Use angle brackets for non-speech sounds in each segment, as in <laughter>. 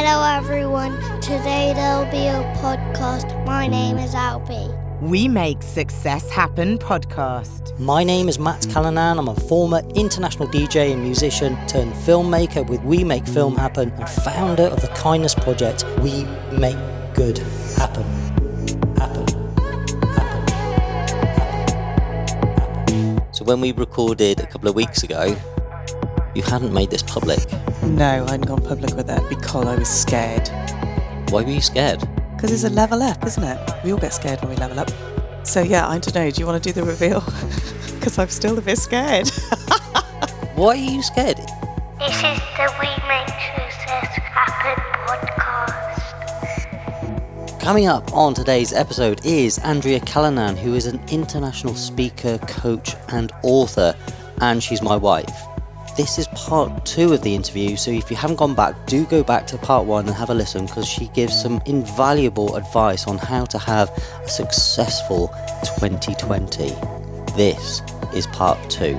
Hello, everyone. Today there'll be a podcast. My name is Albie. We make Success Happen podcast. My name is Matt Callanan. I'm a former international DJ and musician turned filmmaker with We Make Film Happen and founder of the Kindness Project. We Make Good Happen. Happen. Happen. Happen. So when we recorded a couple of weeks ago, you hadn't made this public. No, I hadn't gone public with it because I was scared. Why were you scared? Because it's a level up, isn't it? We all get scared when we level up. So yeah, I don't know. Do you want to do the reveal? <laughs> Because I'm still a bit scared. <laughs> Why are you scared? This is the We Make Success Happen podcast. Coming up on today's episode is Andrea Callanan, who is an international speaker, coach, and author, and she's my wife. This is part two of the interview, so if you haven't gone back, do go back to part one and have a listen because she gives some invaluable advice on how to have a successful 2020. This is part two.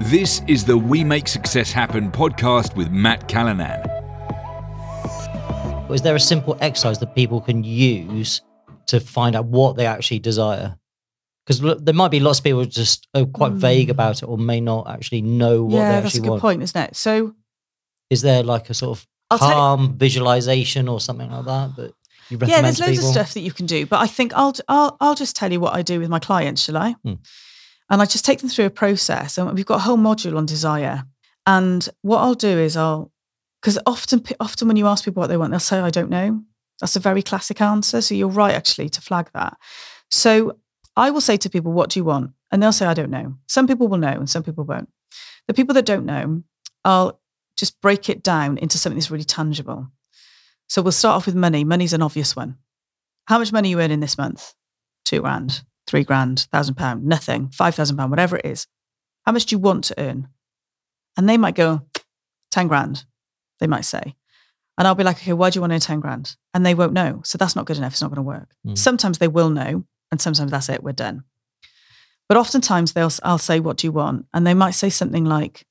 This is the We Make Success Happen podcast with Matt Callanan. Is there a simple exercise that people can use to find out what they actually desire? Because there might be lots of people just are quite vague about it or may not actually know what they yeah, actually that's a good want. point, isn't it? So Is there like a sort of I'll tell you- calm visualization or something like that But you recommend yeah, there's loads people? of stuff that you can do, but I think I'll I'll I'll just tell you what I do with my clients, shall I? Hmm. And I just take them through a process, and we've got a whole module on desire. And what I'll do is I'll because often often when you ask people what they want, they'll say I don't know. That's a very classic answer. So you're right actually to flag that. So I will say to people, "What do you want?" And they'll say, "I don't know." Some people will know, and some people won't. The people that don't know, I'll just break it down into something that's really tangible. So we'll start off with money. Money's an obvious one. How much money are you earning this month? Two grand, three grand, thousand pound, nothing, five thousand pound, whatever it is. How much do you want to earn? And they might go, 10 grand, they might say. And I'll be like, okay, why do you want to earn 10 grand? And they won't know. So that's not good enough. It's not going to work. Mm. Sometimes they will know, and sometimes that's it, we're done. But oftentimes they'll I'll say, what do you want? And they might say something like,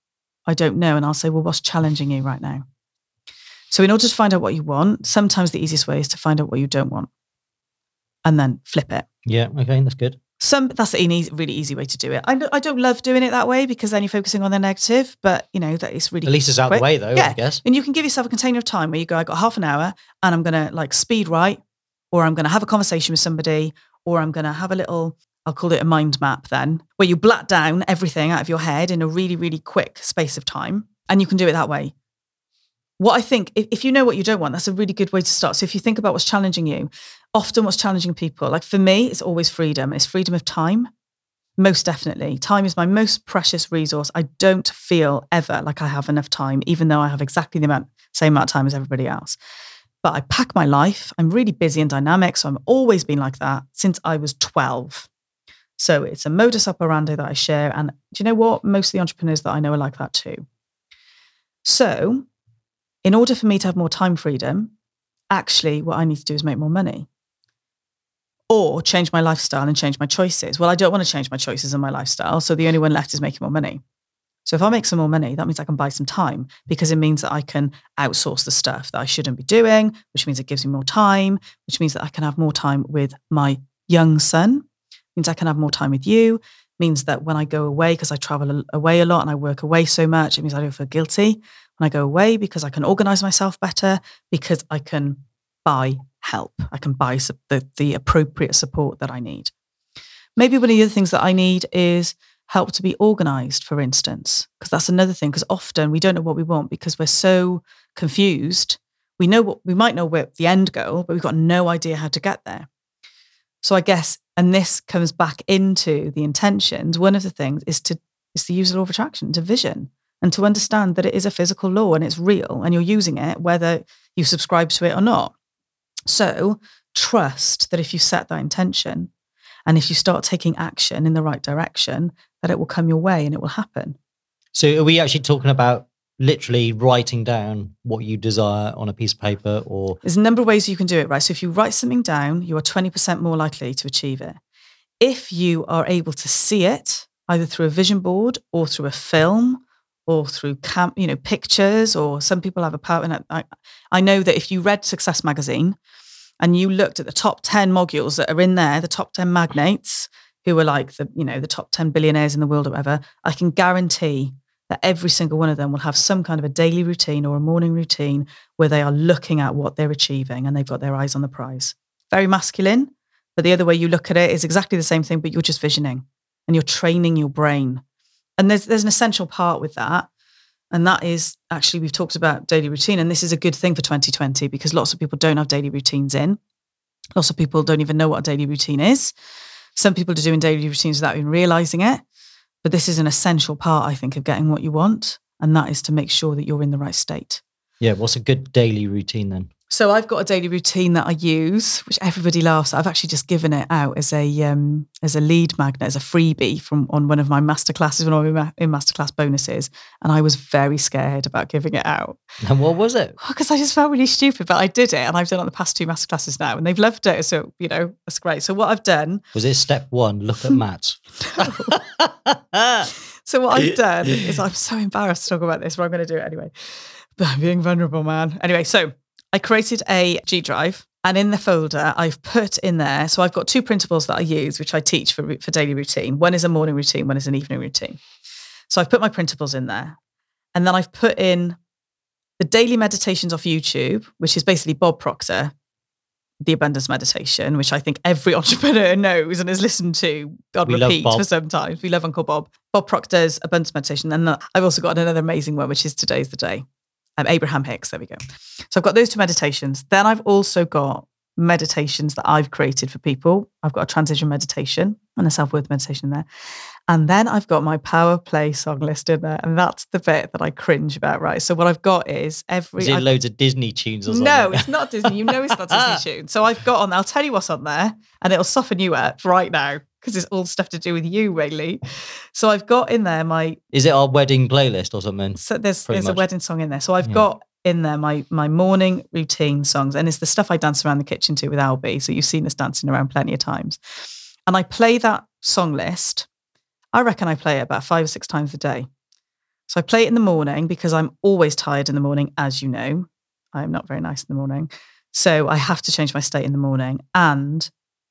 I don't know. And I'll say, well, what's challenging you right now? So, in order to find out what you want, sometimes the easiest way is to find out what you don't want and then flip it. Yeah, okay, that's good. Some that's an easy, really easy way to do it. I don't, I don't love doing it that way because then you're focusing on the negative, but you know that it's really At least it's out of the way though, I Yeah. guess. And you can give yourself a container of time where you go, I got half an hour and I'm going to like speed write, or I'm going to have a conversation with somebody, or I'm going to have a little, I'll call it a mind map then, where you blot down everything out of your head in a really, really quick space of time. And you can do it that way. What I think, if, if you know what you don't want, that's a really good way to start. So if you think about what's challenging you, often what's challenging people, like for me, it's always freedom. It's freedom of time. Most definitely. Time is my most precious resource. I don't feel ever like I have enough time, even though I have exactly the amount, same amount of time as everybody else. But I pack my life. I'm really busy and dynamic. So I've always been like that since I was 12. So it's a modus operandi that I share. And do you know what? Most of the entrepreneurs that I know are like that too. So, in order for me to have more time freedom, actually, what I need to do is make more money or change my lifestyle and change my choices. Well, I don't want to change my choices and my lifestyle. So the only one left is making more money. So if I make some more money, that means I can buy some time because it means that I can outsource the stuff that I shouldn't be doing, which means it gives me more time, which means that I can have more time with my young son, means I can have more time with you, means that when I go away, because I travel away a lot and I work away so much, it means I don't feel guilty when I go away because I can organize myself better, because I can buy help. I can buy the, the appropriate support that I need. Maybe one of the other things that I need is help to be organized, for instance, because that's another thing. Because often we don't know what we want because we're so confused. We know what we might know where the end goal, but we've got no idea how to get there. So I guess, and this comes back into the intentions. One of the things is to is to use the law of attraction, to vision, and to understand that it is a physical law and it's real, and you're using it whether you subscribe to it or not. So trust that if you set that intention and if you start taking action in the right direction, that it will come your way and it will happen. So are we actually talking about literally writing down what you desire on a piece of paper or There's a number of ways you can do it, right? So if you write something down, you are 20% more likely to achieve it. If you are able to see it, either through a vision board or through a film or through camp, you know, pictures, or some people have a power. And I, I know that if you read Success Magazine and you looked at the top 10 modules that are in there, the top 10 magnates who are like the, you know, the top 10 billionaires in the world or whatever, I can guarantee that every single one of them will have some kind of a daily routine or a morning routine where they are looking at what they're achieving and they've got their eyes on the prize. Very masculine, but the other way you look at it is exactly the same thing, but you're just visioning and you're training your brain. And there's there's an essential part with that. And that is actually we've talked about daily routine. And this is a good thing for 2020 because lots of people don't have daily routines in. Lots of people don't even know what a daily routine is. Some people are doing daily routines without even realizing it. But this is an essential part, I think, of getting what you want. And that is to make sure that you're in the right state. Yeah. What's a good daily routine then? So I've got a daily routine that I use, which everybody laughs at. I've actually just given it out as a um, as a lead magnet, as a freebie from on one of my masterclasses when I was in masterclass bonuses, and I was very scared about giving it out. And what was it? Because I just felt really stupid, but I did it, and I've done it on the past two masterclasses now, and they've loved it. So you know that's great. So what I've done Was it step one? Look at <laughs> Matt. <laughs> So what I've done is I'm so embarrassed to talk about this, but I'm going to do it anyway. I'm being vulnerable, man. Anyway, so I created a G drive, and in the folder I've put in there. So I've got two printables that I use, which I teach for for daily routine. One is a morning routine, one is an evening routine. So I've put my printables in there, and then I've put in the daily meditations off YouTube, which is basically Bob Proctor, the abundance meditation, which I think every <laughs> entrepreneur knows and has listened to We repeat for some time. We love Uncle Bob. Bob Proctor's abundance meditation. And I've also got another amazing one, which is Today's the Day. Um, Abraham Hicks. There we go. So I've got those two meditations. Then I've also got meditations that I've created for people. I've got a transition meditation and a self worth meditation there. And then I've got my power play song list in there. And that's the bit that I cringe about, right? So what I've got is every. Is it I've- loads of Disney tunes or something? no, it's not Disney. You know it's not <laughs> Disney tune. So I've got on. I'll tell you what's on there, and it'll soften you up right now because it's all stuff to do with you, really. So I've got in there my. Is it our wedding playlist or something? So there's Pretty there's a wedding song in there. So I've Yeah. got in there my my morning routine songs, and it's the stuff I dance around the kitchen to with Albie. So you've seen us dancing around plenty of times, and I play that song list. I reckon I play it about five or six times a day. So I play it in the morning because I'm always tired in the morning, as you know. I'm not very nice in the morning. So I have to change my state in the morning. And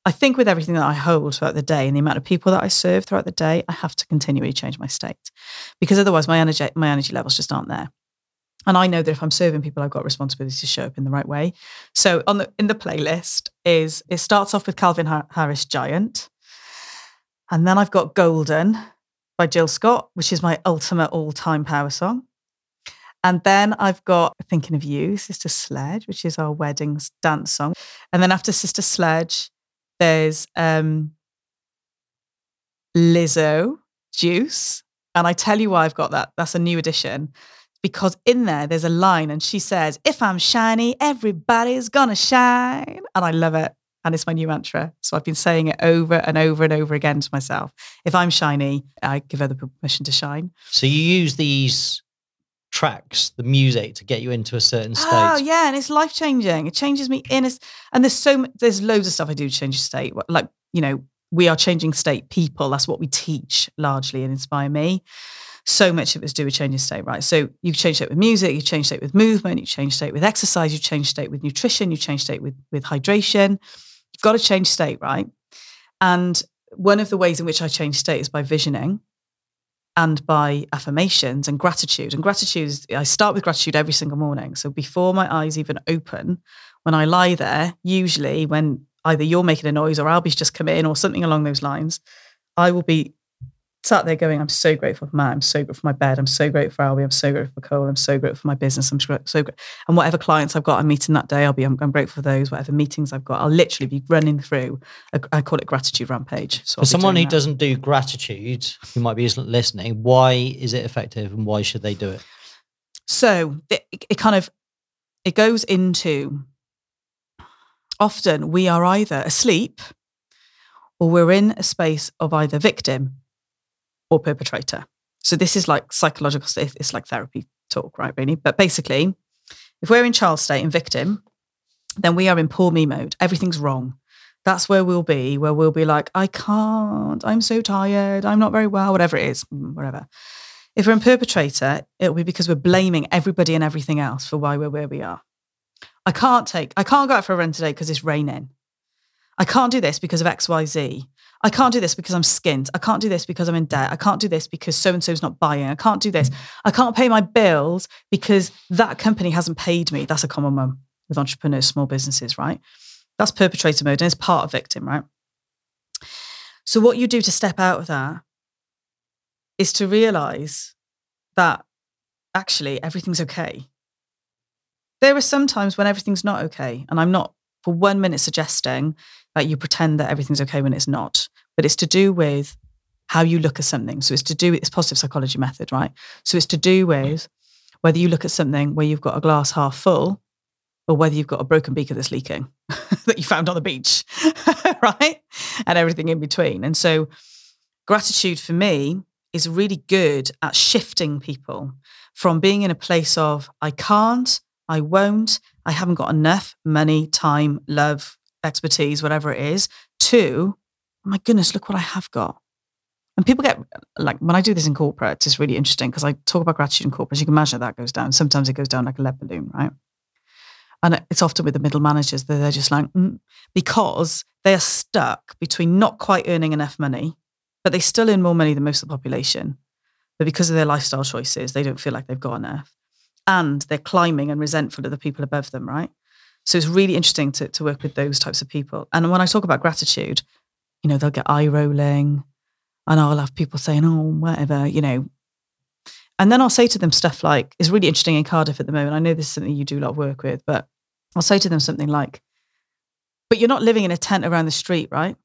I think with everything that I hold throughout the day and the amount of people that I serve throughout the day, I have to continually change my state because otherwise my energy, my energy levels just aren't there. And I know that if I'm serving people, I've got responsibility to show up in the right way. So on the in the playlist is it starts off with Calvin Harris Giant. And then I've got Golden by Jill Scott, which is my ultimate all-time power song. And then I've got Thinking of You, Sister Sledge, which is our wedding dance song. And then after Sister Sledge, there's um, Lizzo, Juice. And I tell you why I've got that. That's a new addition. Because in there, there's a line and she says, If I'm shiny, everybody's gonna shine. And I love it. And it's my new mantra. So I've been saying it over and over and over again to myself. If I'm shiny, I give other permission to shine. So you use these tracks, the music, to get you into a certain ah, state. Oh yeah, and it's life changing. It changes me in a, and there's so there's loads of stuff I do to change state. Like you know, we are changing state people. That's what we teach largely and inspire me. So much of it is to do with changing state, right? So you change state with music, you change state with movement, you change state with exercise, you change state with nutrition, you change state with with hydration. You've got to change state, right? And one of the ways in which I change state is by visioning and by affirmations and gratitude. And gratitude is, I start with gratitude every single morning. So before my eyes even open, when I lie there, usually when either you're making a noise or Albie's just come in or something along those lines, I will be sat there going, I'm so grateful for Matt. I'm so grateful for my bed. I'm so grateful for Albie. I'm so grateful for Cole. I'm so grateful for my business. I'm so so grateful. And whatever clients I've got I'm meeting that day, I'll be, I'm, I'm grateful for those. Whatever meetings I've got, I'll literally be running through, a, I call it gratitude rampage. So For someone who that. doesn't do gratitude, who might be listening, why is it effective and why should they do it? So it, it kind of it goes into often we are either asleep or we're in a space of either victim or perpetrator. So this is like psychological. It's like therapy talk, right? Really, but basically, if we're in child state and victim, then we are in poor me mode. Everything's wrong. That's where we'll be. Where we'll be like, I can't. I'm so tired. I'm not very well. Whatever it is, mm, whatever. If we're in perpetrator, it'll be because we're blaming everybody and everything else for why we're where we are. I can't take, I can't go out for a run today because it's raining. I can't do this because of XYZ. I can't do this because I'm skint. I can't do this because I'm in debt. I can't do this because so and so's not buying. I can't do this. I can't pay my bills because that company hasn't paid me. That's a common one with entrepreneurs, small businesses, right? That's perpetrator mode and it's part of victim, right? So, what you do to step out of that is to realize that actually everything's okay. There are some times when everything's not okay. And I'm not for one minute suggesting that you pretend that everything's okay when it's not, but it's to do with how you look at something. So it's to do with this positive psychology method, right? So it's to do with whether you look at something where you've got a glass half full or whether you've got a broken beaker that's leaking <laughs> that you found on the beach, <laughs> right? And everything in between. And so gratitude for me is really good at shifting people from being in a place of, I can't, I won't, I haven't got enough money, time, love, expertise, whatever it is, to, oh my goodness, look what I have got. And people get like when I do this in corporate, it's really interesting because I talk about gratitude in corporate. You can imagine that goes down. Sometimes it goes down like a lead balloon, right? And it's often with the middle managers that they're just like, mm, because they are stuck between not quite earning enough money, but they still earn more money than most of the population. But because of their lifestyle choices, they don't feel like they've got enough. And they're climbing and resentful of the people above them, right? So it's really interesting to, to work with those types of people. And when I talk about gratitude, you know, they'll get eye rolling and I'll have people saying, oh, whatever, you know. And then I'll say to them stuff like, it's really interesting in Cardiff at the moment. I know this is something you do a lot of work with, but I'll say to them something like, but you're not living in a tent around the street, right?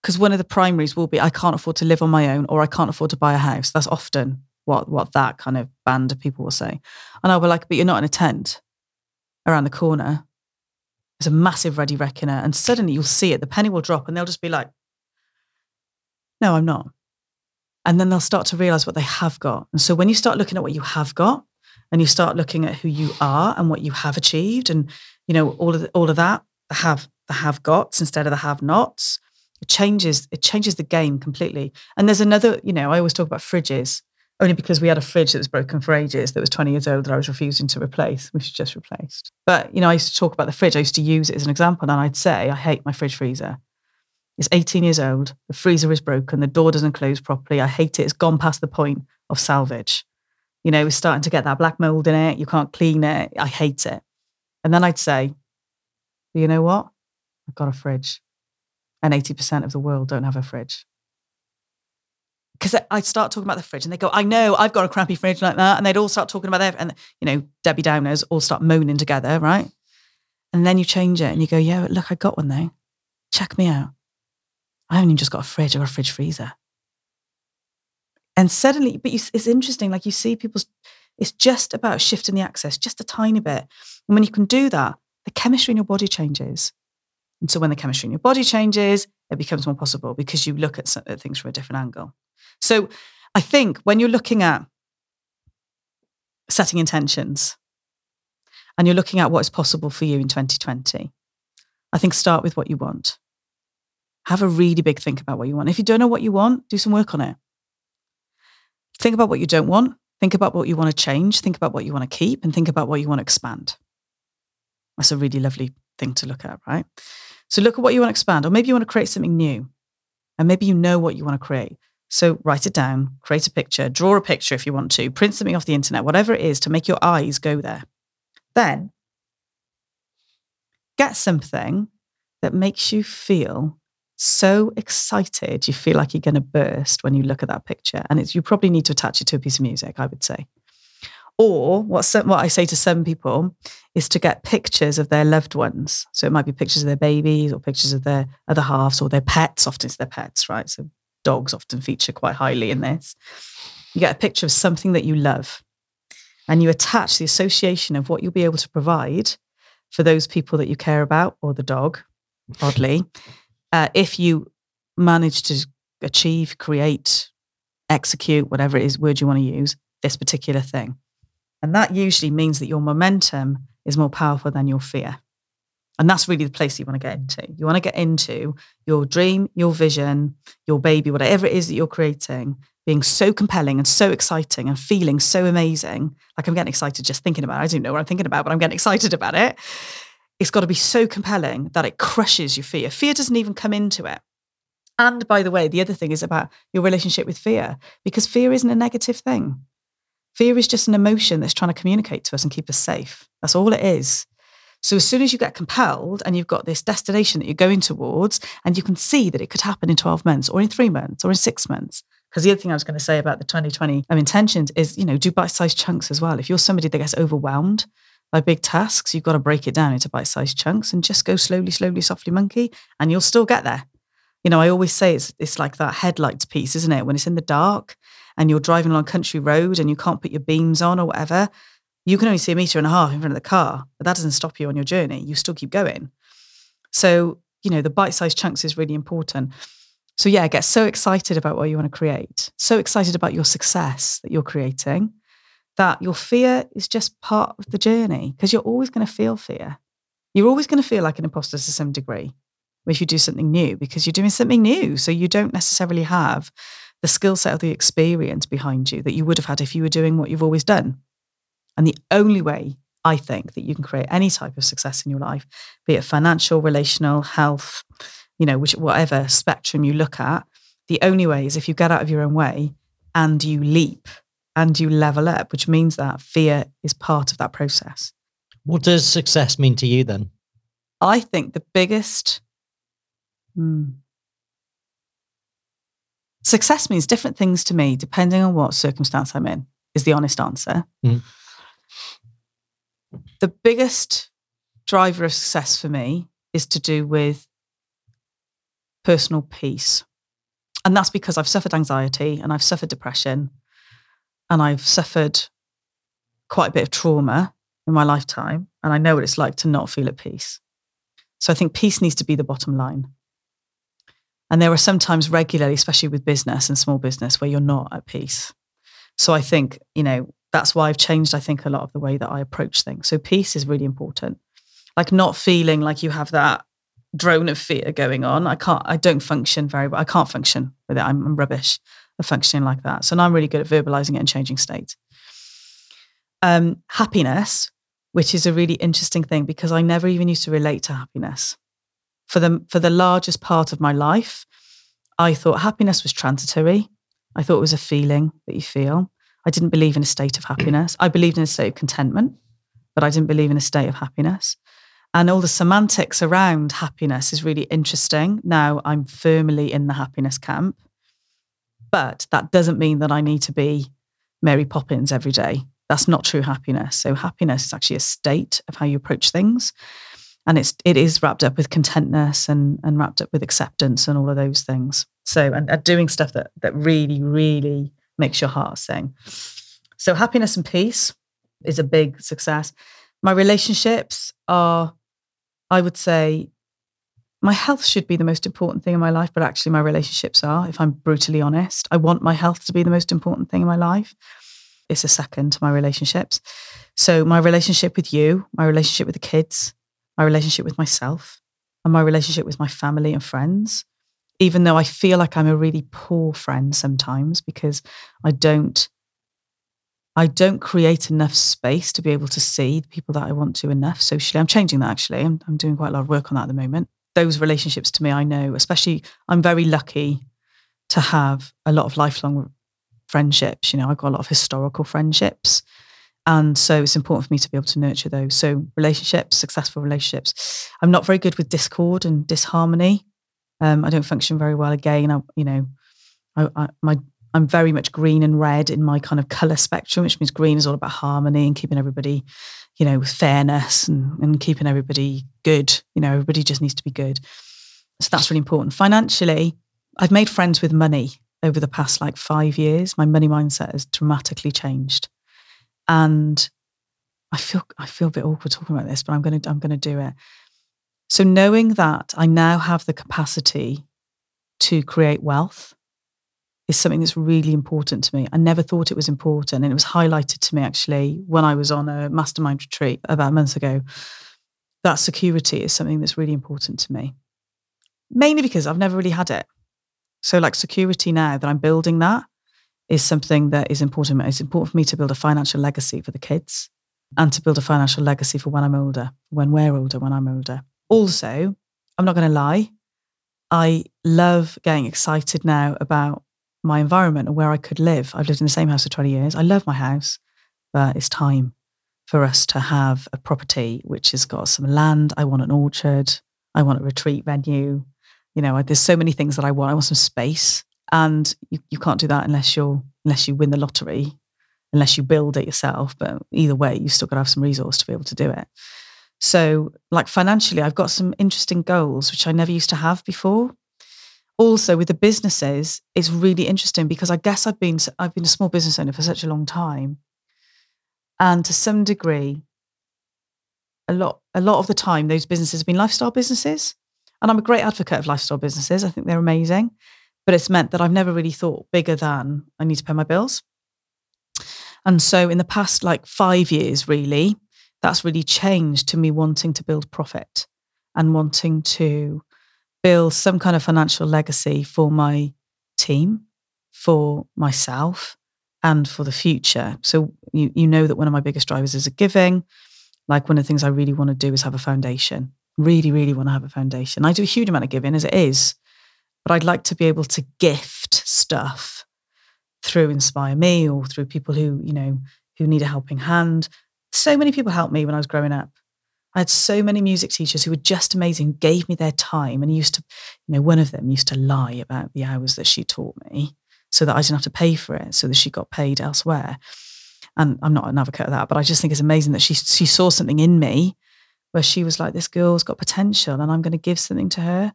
Because one of the primaries will be, I can't afford to live on my own or I can't afford to buy a house. That's often what what that kind of band of people will say. And I'll be like, but you're not in a tent around the corner. There's a massive ready reckoner. And suddenly you'll see it, the penny will drop and they'll just be like, no, I'm not. And then they'll start to realize what they have got. And so when you start looking at what you have got and you start looking at who you are and what you have achieved and, you know, all of, the, all of that, the have, the have gots instead of the have nots, it changes, it changes the game completely. And there's another, you know, I always talk about fridges only because we had a fridge that was broken for ages that was 20 years old that I was refusing to replace, which is just replaced. But, you know, I used to talk about the fridge. I used to use it as an example and I'd say, I hate my fridge freezer. It's 18 years old. The freezer is broken. The door doesn't close properly. I hate it. It's gone past the point of salvage. You know, it's starting to get that black mold in it. You can't clean it. I hate it. And then I'd say, you know what? I've got a fridge. And 80% of the world don't have a fridge because I start talking about the fridge and they go, I know I've got a crappy fridge like that. And they'd all start talking about their, and you know, Debbie Downers all start moaning together, right? And then you change it and you go, yeah, look, I got one though. Check me out. I even just got a fridge, or a fridge freezer. And suddenly, but you, it's interesting, like you see people's, it's just about shifting the access just a tiny bit. And when you can do that, the chemistry in your body changes. And so when the chemistry in your body changes, it becomes more possible because you look at things from a different angle. So I think when you're looking at setting intentions and you're looking at what is possible for you in 2020, I think start with what you want. Have a really big think about what you want. If you don't know what you want, do some work on it. Think about what you don't want. Think about what you want to change. Think about what you want to keep and think about what you want to expand. That's a really lovely thing to look at, right? So look at what you want to expand, or maybe you want to create something new. And maybe you know what you want to create. So write it down, create a picture, draw a picture if you want to, print something off the internet, whatever it is to make your eyes go there. Then get something that makes you feel so excited you feel like you're going to burst when you look at that picture and it's you probably need to attach it to a piece of music i would say or what what i say to some people is to get pictures of their loved ones so it might be pictures of their babies or pictures of their other halves or their pets often it's their pets right so dogs often feature quite highly in this. You get a picture of something that you love and you attach the association of what you'll be able to provide for those people that you care about or the dog, oddly, <laughs> uh, if you manage to achieve, create, execute, whatever it is, word you want to use, this particular thing. And that usually means that your momentum is more powerful than your fear. And that's really the place you want to get into. You want to get into your dream, your vision, your baby, whatever it is that you're creating, being so compelling and so exciting and feeling so amazing. Like I'm getting excited just thinking about it. I don't know what I'm thinking about, but I'm getting excited about it. It's got to be so compelling that it crushes your fear. Fear doesn't even come into it. And by the way, the other thing is about your relationship with fear, because fear isn't a negative thing. Fear is just an emotion that's trying to communicate to us and keep us safe. That's all it is. So as soon as you get compelled and you've got this destination that you're going towards, and you can see that it could happen in 12 months or in three months or in six months. Because the other thing I was going to say about the 2020 um, intentions is, you know, do bite-sized chunks as well. If you're somebody that gets overwhelmed by big tasks, you've got to break it down into bite-sized chunks and just go slowly, slowly, softly monkey, and you'll still get there. You know, I always say it's it's like that headlights piece, isn't it? When it's in the dark and you're driving along country road and you can't put your beams on or whatever, you can only see a meter and a half in front of the car, but that doesn't stop you on your journey. You still keep going. So, you know, the bite-sized chunks is really important. So yeah, get so excited about what you want to create, so excited about your success that you're creating, that your fear is just part of the journey because you're always going to feel fear. You're always going to feel like an imposter to some degree if you do something new because you're doing something new. So you don't necessarily have the skill set or the experience behind you that you would have had if you were doing what you've always done. And the only way I think that you can create any type of success in your life, be it financial, relational, health, you know, which whatever spectrum you look at, the only way is if you get out of your own way and you leap and you level up, which means that fear is part of that process. What does success mean to you then? I think the biggest hmm, success means different things to me depending on what circumstance I'm in, is the honest answer. Mm. The biggest driver of success for me is to do with personal peace. And that's because I've suffered anxiety and I've suffered depression and I've suffered quite a bit of trauma in my lifetime. And I know what it's like to not feel at peace. So I think peace needs to be the bottom line. And there are sometimes regularly, especially with business and small business, where you're not at peace. So I think, you know, that's why I've changed, I think, a lot of the way that I approach things. So peace is really important. Like not feeling like you have that drone of fear going on. I can't, I don't function very well. I can't function with it. I'm, I'm rubbish at functioning like that. So now I'm really good at verbalizing it and changing state. Um, happiness, which is a really interesting thing because I never even used to relate to happiness. For the, for the largest part of my life, I thought happiness was transitory. I thought it was a feeling that you feel. I didn't believe in a state of happiness. I believed in a state of contentment, but I didn't believe in a state of happiness. And all the semantics around happiness is really interesting. Now I'm firmly in the happiness camp, but that doesn't mean that I need to be Mary Poppins every day. That's not true happiness. So happiness is actually a state of how you approach things. And it's it is wrapped up with contentness and and wrapped up with acceptance and all of those things. So and, and doing stuff that that really, really makes your heart sing. So happiness and peace is a big success. My relationships are I would say my health should be the most important thing in my life, but actually my relationships are, if I'm brutally honest. I want my health to be the most important thing in my life. It's a second to my relationships. So my relationship with you, my relationship with the kids, my relationship with myself, and my relationship with my family and friends. Even though I feel like I'm a really poor friend sometimes because I don't I don't create enough space to be able to see the people that I want to enough socially. I'm changing that actually. I'm, I'm doing quite a lot of work on that at the moment. Those relationships to me, I know, especially, I'm very lucky to have a lot of lifelong friendships. You know, I've got a lot of historical friendships. And so it's important for me to be able to nurture those. So relationships, successful relationships. I'm not very good with discord and disharmony. Um, I don't function very well again. I, you know, I, I, my I'm very much green and red in my kind of color spectrum, which means green is all about harmony and keeping everybody, you know, fairness and, and keeping everybody good. You know, everybody just needs to be good. So that's really important. Financially, I've made friends with money over the past like five years. My money mindset has dramatically changed. And I feel I feel a bit awkward talking about this, but I'm gonna I'm gonna do it. So knowing that I now have the capacity to create wealth is something that's really important to me. I never thought it was important. And it was highlighted to me actually when I was on a mastermind retreat about a month ago. that security is something that's really important to me. Mainly because I've never really had it. So, like security now that I'm building that is something that is important. It's important for me to build a financial legacy for the kids and to build a financial legacy for when I'm older, when we're older, when I'm older. Also, I'm not going to lie, I love getting excited now about my environment and where I could live. I've lived in the same house for 20 years. I love my house, but it's time for us to have a property which has got some land. I want an orchard. I want a retreat venue. You know, there's so many things that I want. I want some space. And you, you can't do that unless you're unless you win the lottery, unless you build it yourself. But either way, you've still got to have some resource to be able to do it. So, like financially, I've got some interesting goals which I never used to have before. Also, with the businesses, it's really interesting because I guess I've been I've been a small business owner for such a long time, and to some degree, a lot a lot of the time, those businesses have been lifestyle businesses, and I'm a great advocate of lifestyle businesses. I think they're amazing, but it's meant that I've never really thought bigger than I need to pay my bills. And so, in the past like five years, really, that's really changed to me wanting to build profit and wanting to build some kind of financial legacy for my team, for myself, and for the future. So you you know that one of my biggest drivers is a giving. Like one of the things I really want to do is have a foundation. Really, really want to have a foundation. I do a huge amount of giving as it is, but I'd like to be able to gift stuff through Inspire Me or through people who, you know, who need a helping hand. So many people helped me when I was growing up. I had so many music teachers who were just amazing, gave me their time and used to, you know, one of them used to lie about the hours that she taught me so that I didn't have to pay for it, so that she got paid elsewhere. And I'm not an advocate of that, but I just think it's amazing that she she saw something in me where she was like, this girl's got potential and I'm going to give something to her.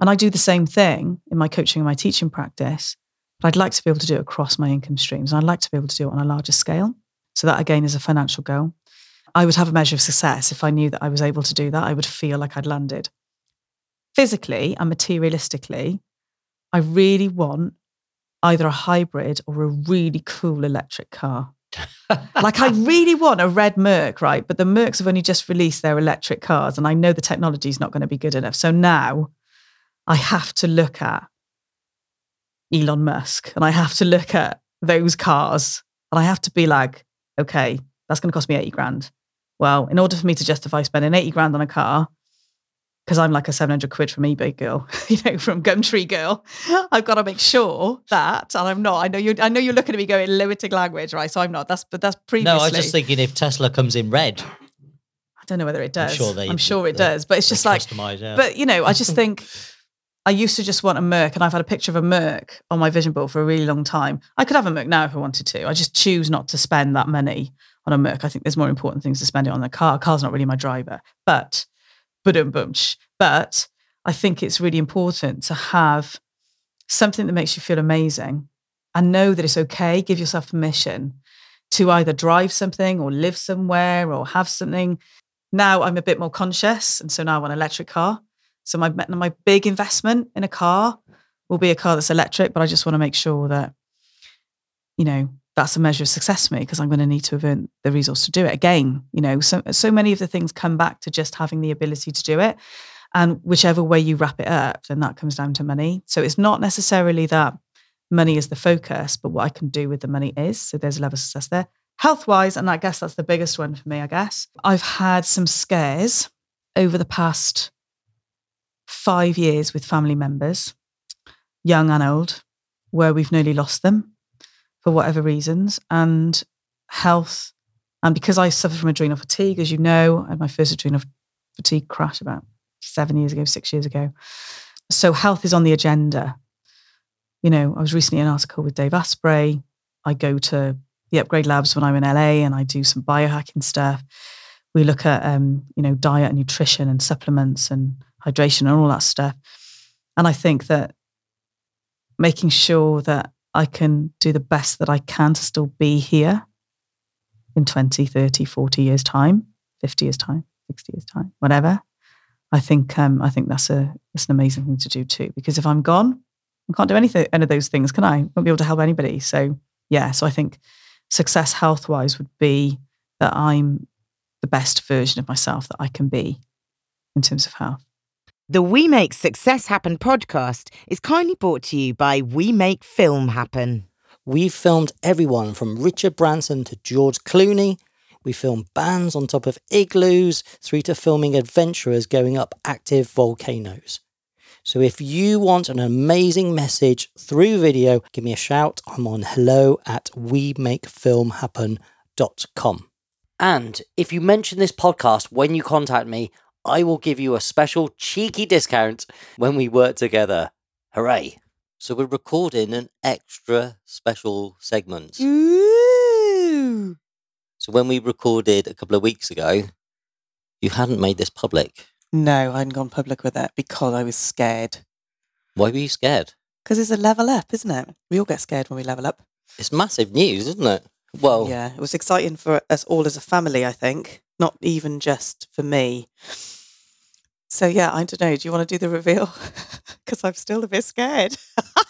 And I do the same thing in my coaching and my teaching practice, but I'd like to be able to do it across my income streams. And I'd like to be able to do it on a larger scale. So that again is a financial goal. I would have a measure of success if I knew that I was able to do that. I would feel like I'd landed. Physically and materialistically, I really want either a hybrid or a really cool electric car. <laughs> like I really want a red Merc, right? But the Mercs have only just released their electric cars, and I know the technology is not going to be good enough. So now I have to look at Elon Musk and I have to look at those cars and I have to be like, okay, that's going to cost me 80 grand well, in order for me to justify spending 80 grand on a car, because I'm like a 700 quid from eBay girl, <laughs> you know, from Gumtree girl, I've got to make sure that, and I'm not, I know you I know you're looking at me going limiting language, right? So I'm not, that's, but that's previously. No, I was just thinking if Tesla comes in red. I don't know whether it does. I'm sure, they, I'm sure it does, but it's just like, yeah. but you know, I just think, <laughs> I used to just want a Merc, and I've had a picture of a Merc on my vision board for a really long time. I could have a Merc now if I wanted to. I just choose not to spend that money on a Merc. I think there's more important things to spend it on the car. Car's not really my driver, but boom, boom, but I think it's really important to have something that makes you feel amazing and know that it's okay. Give yourself permission to either drive something or live somewhere or have something. Now I'm a bit more conscious, and so now I want an electric car. So my my big investment in a car will be a car that's electric, but I just want to make sure that you know that's a measure of success for me because I'm going to need to have earned the resource to do it again. You know, so so many of the things come back to just having the ability to do it. And whichever way you wrap it up, then that comes down to money. So it's not necessarily that money is the focus, but what I can do with the money is. So there's a level of success there. Health wise, and I guess that's the biggest one for me, I guess. I've had some scares over the past five years with family members, young and old, where we've nearly lost them for whatever reasons, and health. And because I suffer from adrenal fatigue, as you know, I had my first adrenal fatigue crash about seven years ago, six years ago. So health is on the agenda. You know, I was recently in an article with Dave Asprey. I go to the upgrade labs when I'm in LA and I do some biohacking stuff. We look at um, you know, diet and nutrition and supplements and hydration and all that stuff. And I think that making sure that I can do the best that I can to still be here in 20, 30, 40 years' time, 50 years' time, 60 years' time, whatever. I think um, I think that's a that's an amazing thing to do too. Because if I'm gone, I can't do anything any of those things, can I? I won't be able to help anybody. So yeah, so I think success health wise would be that I'm the best version of myself that I can be in terms of health. The We Make Success Happen podcast is kindly brought to you by We Make Film Happen. We've filmed everyone from Richard Branson to George Clooney. We filmed bands on top of igloos through to filming adventurers going up active volcanoes. So if you want an amazing message through video, give me a shout. I'm on hello at we make film happen.com. And if you mention this podcast when you contact me, I will give you a special cheeky discount when we work together. Hooray! So we're recording an extra special segment. Ooh. So when we recorded a couple of weeks ago, you hadn't made this public. No, I hadn't gone public with it because I was scared. Why were you scared? Because it's a level up, isn't it? We all get scared when we level up. It's massive news, isn't it? Well, Yeah, it was exciting for us all as a family, I think, not even just for me. So, yeah, I don't know. Do you want to do the reveal? <laughs> Because I'm still a bit scared.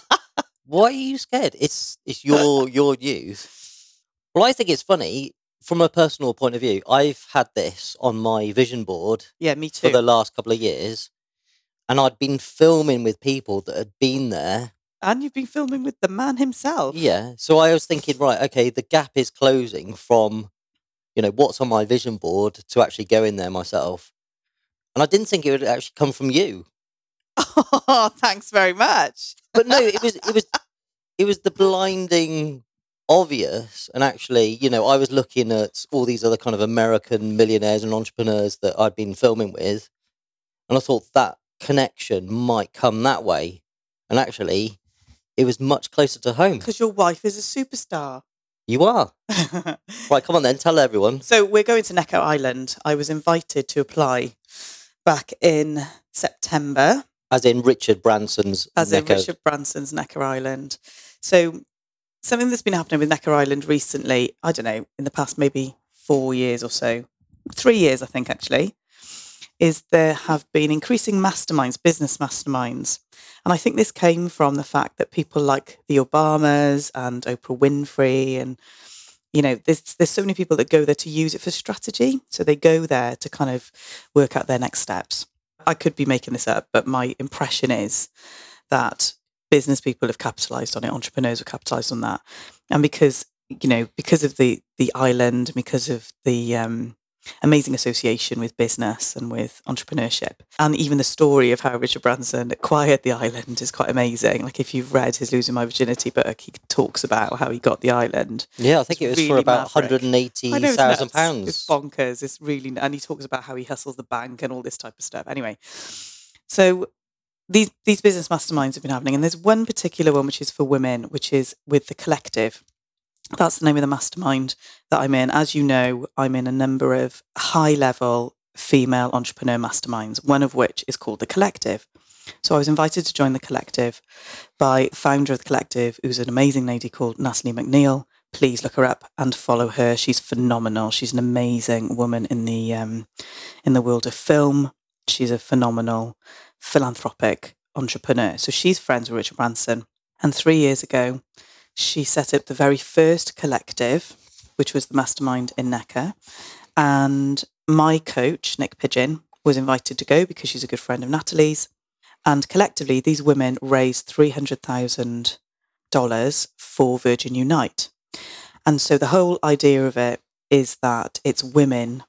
<laughs> why are you scared? It's it's your your news. Well, I think it's funny from a personal point of view. I've had this on my vision board yeah, me too. for the last couple of years, and I'd been filming with people that had been there. and you've been filming with the man himself. Yeah, so I was thinking, right, okay, the gap is closing from, you know, what's on my vision board to actually go in there myself, and I didn't think it would actually come from you. Oh, <laughs> thanks very much. but no, it was it was it was the blinding obvious. And actually, you know, I was looking at all these other kind of American millionaires and entrepreneurs that I'd been filming with, and I thought that connection might come that way. And actually, it was much closer to home. Because your wife is a superstar. You are <laughs> right. Come on, then, tell everyone. So we're going to Necker Island. I was invited to apply back in September As in Richard Branson's as in Richard Branson's Necker Island. So something that's been happening with Necker Island recently, I don't know, in the past maybe four years or so, three years I think actually, is there have been increasing masterminds, business masterminds. And I think this came from the fact that people like the Obamas and Oprah Winfrey and you know, there's there's so many people that go there to use it for strategy. So they go there to kind of work out their next steps. I could be making this up, but my impression is that business people have capitalized on it, entrepreneurs have capitalized on that. And because, you know, because of the the island, because of the um amazing association with business and with entrepreneurship. And even the story of how Richard Branson acquired the island is quite amazing. Like if you've read his Losing My Virginity book, he talks about how he got the island. Yeah, I think It's it was for about maverick. hundred and eighty I it's thousand nuts. It's pounds. bonkers. It's really, and he talks about how he hustles the bank and all this type of stuff. Anyway, so these these business masterminds have been happening, and there's one particular one which is for women, which is with the collective. That's the name of the mastermind that I'm in. As you know, I'm in a number of high level female entrepreneur masterminds, one of which is called the collective. So I was invited to join the collective by founder of the collective, who's an amazing lady called Natalie MacNeil. Please look her up and follow her. She's phenomenal. She's an amazing woman in the um, in the world of film. She's a phenomenal philanthropic entrepreneur. So she's friends with Richard Branson. And three years ago, she set up the very first collective, which was the mastermind in Necker. And my coach, Nick Pigeon, was invited to go because she's a good friend of Natalie's. And collectively, these women raised $300,000 for Virgin Unite. And so the whole idea of it is that it's women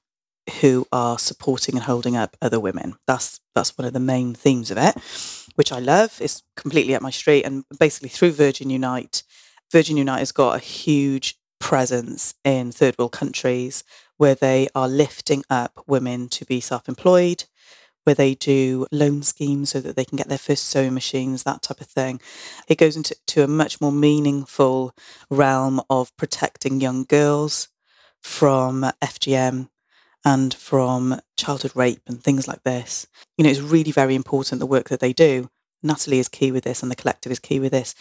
who are supporting and holding up other women. That's that's one of the main themes of it, which I love. It's completely up my street. And basically through Virgin Unite, Virgin Unite's got a huge presence in third world countries where they are lifting up women to be self-employed, where they do loan schemes so that they can get their first sewing machines, that type of thing. It goes into to a much more meaningful realm of protecting young girls from FGM and from childhood rape and things like this. You know, it's really very important the work that they do. Natalie is key with this, and the collective is key with this.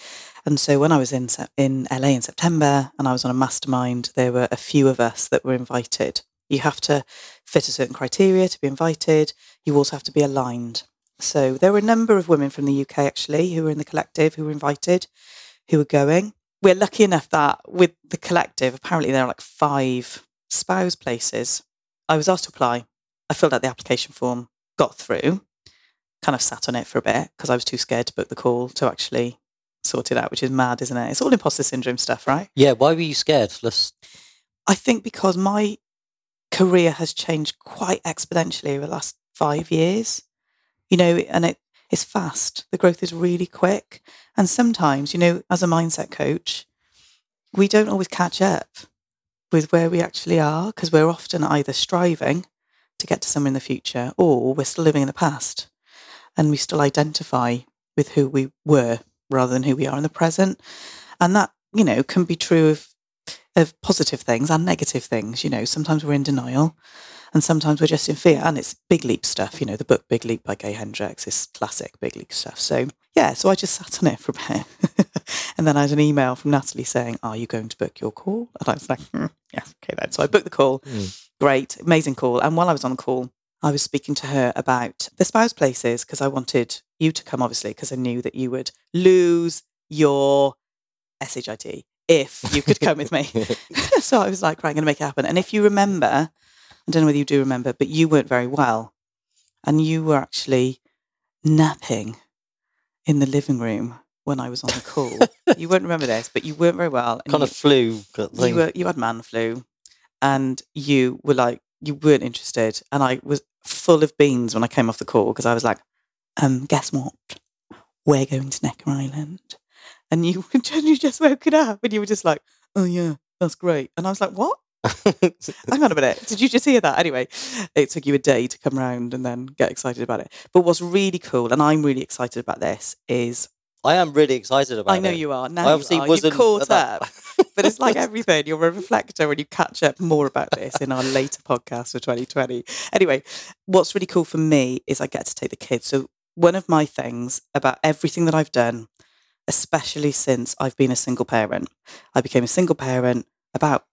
And so, when I was in in LA in September, and I was on a mastermind, there were a few of us that were invited. You have to fit a certain criteria to be invited. You also have to be aligned. So there were a number of women from the UK actually who were in the collective who were invited, who were going. We're lucky enough that with the collective, apparently there are like five spouse places I was asked to apply. I filled out the application form, got through, kind of sat on it for a bit because I was too scared to book the call to actually sort it out, which is mad, isn't it? It's all imposter syndrome stuff, right? Yeah, why were you scared? Let's. I think because my career has changed quite exponentially over the last five years, you know, and it, it's fast. The growth is really quick. And sometimes, you know, as a mindset coach, we don't always catch up with where we actually are because we're often either striving to get to somewhere in the future or we're still living in the past and we still identify with who we were rather than who we are in the present. And that, you know, can be true of of positive things and negative things. You know, sometimes we're in denial and sometimes we're just in fear. And it's big leap stuff. You know, the book Big Leap by Gay Hendricks is classic big leap stuff. So yeah, so I just sat on it for a bit. <laughs> and then I had an email from Natalie saying, Are you going to book your call? And I was like, hmm, Yeah, okay then. So I booked the call. Mm. Great, amazing call. And while I was on the call, I was speaking to her about the spouse places because I wanted you to come, obviously, because I knew that you would lose your SHIT if you could come with me. <laughs> <laughs> so I was like, right, I'm going to make it happen. And if you remember, I don't know whether you do remember, but you weren't very well. And you were actually napping in the living room when I was on the call. you won't remember this, but you weren't very well. and kind you, of flu you were you had man flu, and you were like you weren't interested, and I was full of beans when I came off the call because I was like, um, guess what? We're going to Necker Island, and you <laughs> you just woken up and you were just like, oh yeah, that's great, and I was like, what? <laughs> Hang on a minute. Did you just hear that? Anyway, it took you a day to come round and then get excited about it. But what's really cool, and I'm really excited about this, is I am really excited about it. I know it. you are. Now I obviously you are. wasn't You've caught up. <laughs> but it's like everything. <laughs> You're a reflector and you catch up more about this in our later podcast for 2020. Anyway, what's really cool for me is I get to take the kids. So one of my things about everything that I've done, especially since I've been a single parent, I became a single parent about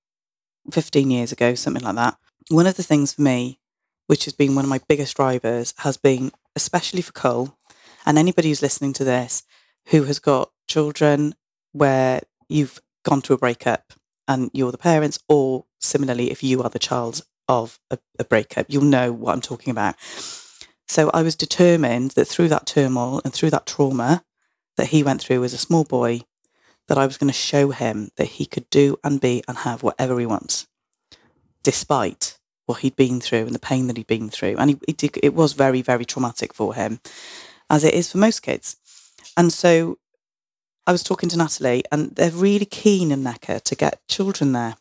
15 years ago, something like that. One of the things for me, which has been one of my biggest drivers, has been, especially for Cole and anybody who's listening to this who has got children where you've gone through a breakup and you're the parents, or similarly, if you are the child of a, a breakup, you'll know what I'm talking about. So I was determined that through that turmoil and through that trauma that he went through as a small boy, that I was going to show him that he could do and be and have whatever he wants, despite what he'd been through and the pain that he'd been through. And he, did- it was very, very traumatic for him, as it is for most kids. And so I was talking to Natalie, and they're really keen in Necker to get children there.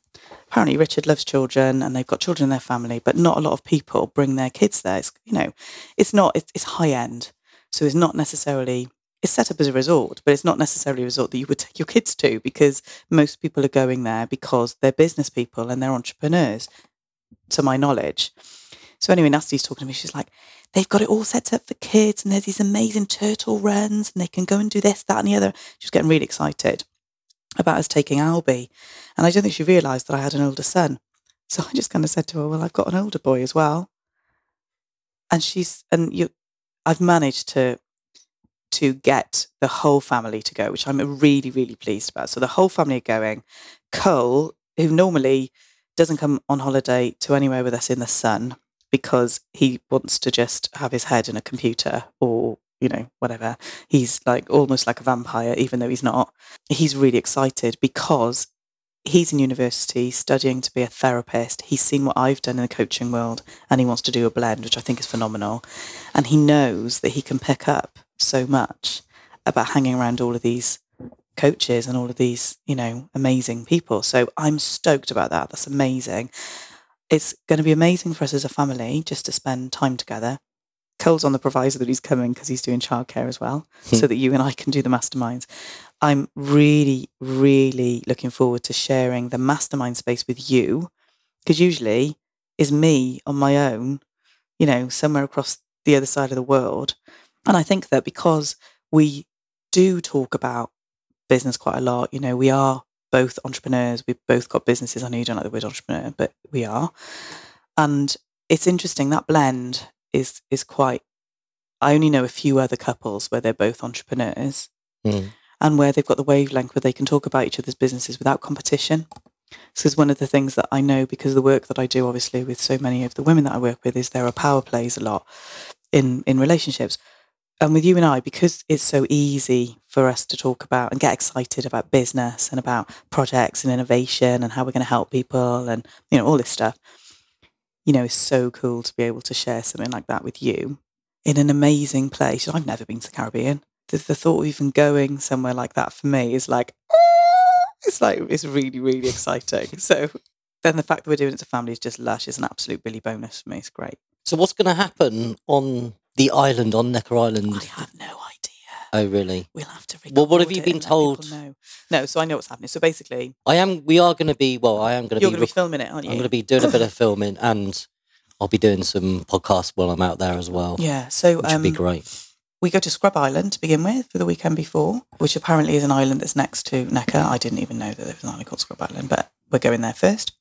Apparently, Richard loves children, and they've got children in their family, but not a lot of people bring their kids there. It's, you know, it's not. It's, it's high end, so it's not necessarily. It's set up as a resort, but it's not necessarily a resort that you would take your kids to because most people are going there because they're business people and they're entrepreneurs, to my knowledge. So anyway, Natalie's talking to me. She's like, they've got it all set up for kids and there's these amazing turtle runs and they can go and do this, that and the other. She was getting really excited about us taking Albie. And I don't think she realised that I had an older son. So I just kind of said to her, well, I've got an older boy as well. And she's, and you, I've managed to, to get the whole family to go, which I'm really, really pleased about. So the whole family are going. Cole, who normally doesn't come on holiday to anywhere with us in the sun, because he wants to just have his head in a computer or you know whatever. He's like almost like a vampire even though he's not. He's really excited because he's in university studying to be a therapist. He's seen what i've done in the coaching world and he wants to do a blend which i think is phenomenal. And he knows that he can pick up so much about hanging around all of these coaches and all of these you know amazing people. So i'm stoked about that. That's amazing it's going to be amazing for us as a family just to spend time together. Cole's on the proviso that he's coming because he's doing childcare as well, hmm. so that you and I can do the masterminds. I'm really, really looking forward to sharing the mastermind space with you because usually is me on my own, you know, somewhere across the other side of the world. And I think that because we do talk about business quite a lot, you know, we are both entrepreneurs. We've both got businesses. I know you don't like the word entrepreneur, but we are. And it's interesting that blend is is quite. I only know a few other couples where they're both entrepreneurs Mm. and where they've got the wavelength where they can talk about each other's businesses without competition. Because one of the things that I know, because of the work that I do, obviously, with so many of the women that I work with, is there are power plays a lot in in relationships. And with you and I, because it's so easy for us to talk about and get excited about business and about projects and innovation and how we're going to help people and you know all this stuff, you know, it's so cool to be able to share something like that with you in an amazing place. I've never been to the Caribbean. The, the thought of even going somewhere like that for me is like, ah! it's like it's really really exciting. So then the fact that we're doing it as a family is just lush. It's an absolute Billy bonus for me. It's great. So what's going to happen on the island on Necker Island? I have no idea. Oh, really? We'll have to. Well, what have you been and let people told? No, so I know what's happening. So basically, I am. We are going to be. Well, I am going to you're be. going to be filming it, aren't you? I'm going to be doing a bit of <coughs> filming, and I'll be doing some podcasts while I'm out there as well. Yeah. So which would be um, great. we go to Scrub Island to begin with for the weekend before, which apparently is an island that's next to Necker. I didn't even know that there was an island called Scrub Island, but we're going there first,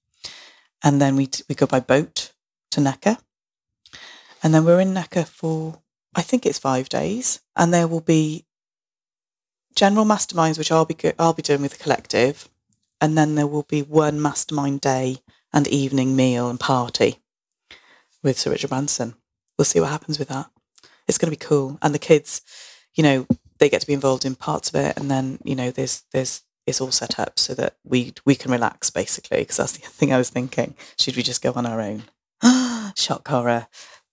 and then we we go by boat to Necker, and then we're in Necker for I think it's five days, and there will be general masterminds which I'll be I'll be doing with the collective, and then there will be one mastermind day and evening meal and party with Sir Richard Branson. We'll see what happens with that. It's going to be cool, and the kids, you know, they get to be involved in parts of it, and then you know, there's there's it's all set up so that we we can relax basically. Because that's the <laughs> thing I was thinking. Should we just go on our own? <gasps> Shock horror.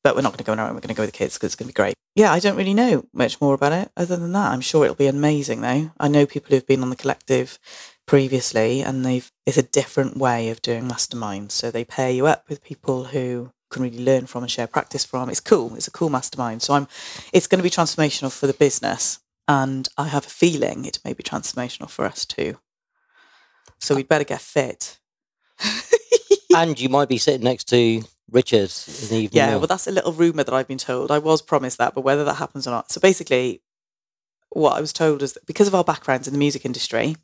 But we're not going to go on our own. We're going to go with the kids because it's going to be great. Yeah, I don't really know much more about it other than that. I'm sure it'll be amazing though. I know people who've been on the collective previously and they've it's a different way of doing masterminds. So they pair you up with people who can really learn from and share practice from. It's cool. It's a cool mastermind. So I'm it's going to be transformational for the business and I have a feeling it may be transformational for us too. So we'd better get fit. <laughs> and you might be sitting next to Richard in the evening. Yeah, meal. well, that's a little rumor that I've been told. I was promised that, but whether that happens or not. So basically, what I was told is that because of our backgrounds in the music industry,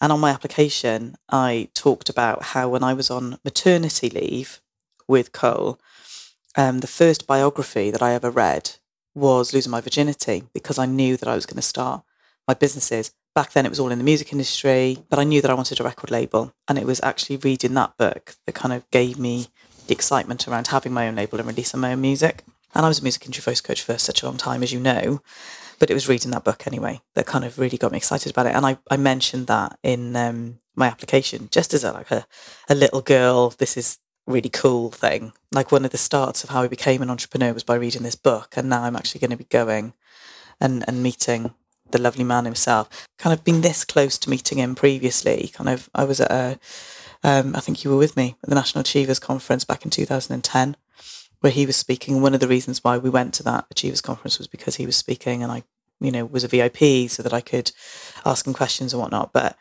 and on my application, I talked about how when I was on maternity leave with Cole, um, the first biography that I ever read was Losing My Virginity because I knew that I was going to start my businesses. Back then, it was all in the music industry, but I knew that I wanted a record label. And it was actually reading that book that kind of gave me the excitement around having my own label and releasing my own music. And I was a music industry voice coach for such a long time, as you know. But it was reading that book anyway that kind of really got me excited about it. And I, I mentioned that in um, my application just as a, like a, a little girl, this is really cool thing. Like one of the starts of how I became an entrepreneur was by reading this book. And now I'm actually going to be going and, and meeting the lovely man himself. Kind of been this close to meeting him previously. Kind of, I was at a, um, I think you were with me at the National Achievers Conference back in 2010, where he was speaking. One of the reasons why we went to that Achievers Conference was because he was speaking, and I, you know, was a VIP so that I could ask him questions and whatnot. But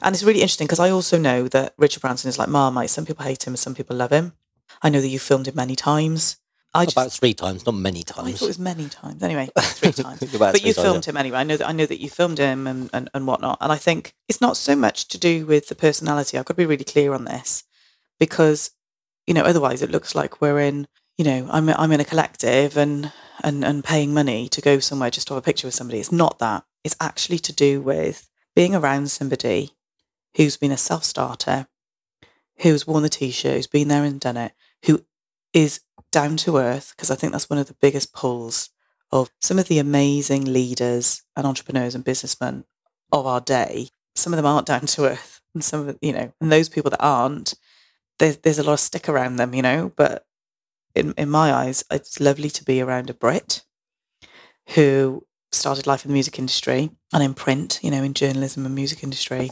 and it's really interesting because I also know that Richard Branson is like Marmite. Some people hate him, some people love him. I know that you filmed him many times. I just, About three times, not many times. I thought it was many times. Anyway, <laughs> three times. But three you filmed him anyway. I know that I know that you filmed him and, and, and whatnot. And I think it's not so much to do with the personality. I've got to be really clear on this because, you know, otherwise it looks like we're in, you know, I'm I'm in a collective and and and paying money to go somewhere just to have a picture with somebody. It's not that. It's actually to do with being around somebody who's been a self starter, who's worn the t-shirt, who's been there and done it, who is down to earth, because I think that's one of the biggest pulls of some of the amazing leaders and entrepreneurs and businessmen of our day. Some of them aren't down to earth, and some of you know, and those people that aren't, there's there's a lot of stick around them, you know. But in in my eyes, it's lovely to be around a Brit who started life in the music industry and in print, you know, in journalism and music industry,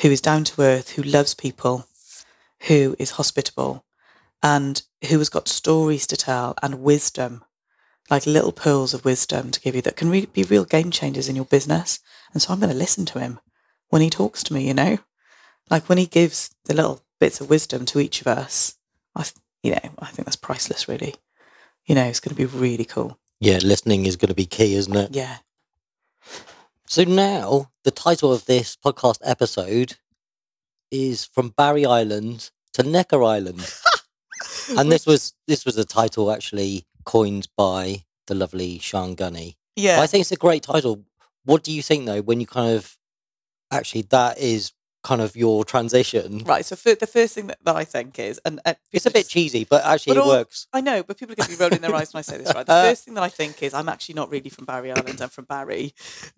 who is down to earth, who loves people, who is hospitable, and who has got stories to tell and wisdom, like little pearls of wisdom to give you that can really be real game changers in your business. And so I'm going to listen to him when he talks to me, you know, like when he gives the little bits of wisdom to each of us. I, th- you know, I think that's priceless, really. You know, it's going to be really cool. Yeah, listening is going to be key, isn't it? Yeah. So now the title of this podcast episode is from Barry Island to Necker Island, <laughs> <laughs> and this was this was a title actually coined by the lovely Sean Gunny. Yeah. I think it's a great title. What do you think though when you kind of actually that is kind of your transition. Right. So fir- the first thing that, that I think is, and uh, It's a bit cheesy, but actually But it all- works. I know, but people are going to be rolling their eyes when I say this, right? The <laughs> first thing that I think is I'm actually not really from Barry Island. I'm from Barry,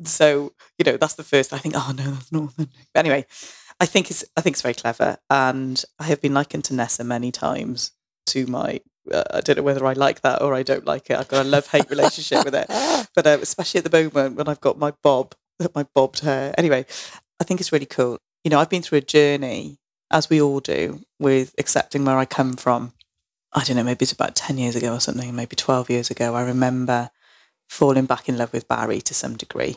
so you know that's the first. I think, oh no, that's northern. But anyway, I think it's I think it's very clever, and I have been likened to Nessa many times. To my, uh, I don't know whether I like that or I don't like it. I've got a love hate relationship with it, <laughs> but uh, especially at the moment when I've got my bob, my bobbed hair. Anyway, I think it's really cool. You know, I've been through a journey, as we all do, with accepting where I come from. I don't know, maybe it's about 10 years ago or something, maybe 12 years ago. I remember falling back in love with Barry to some degree.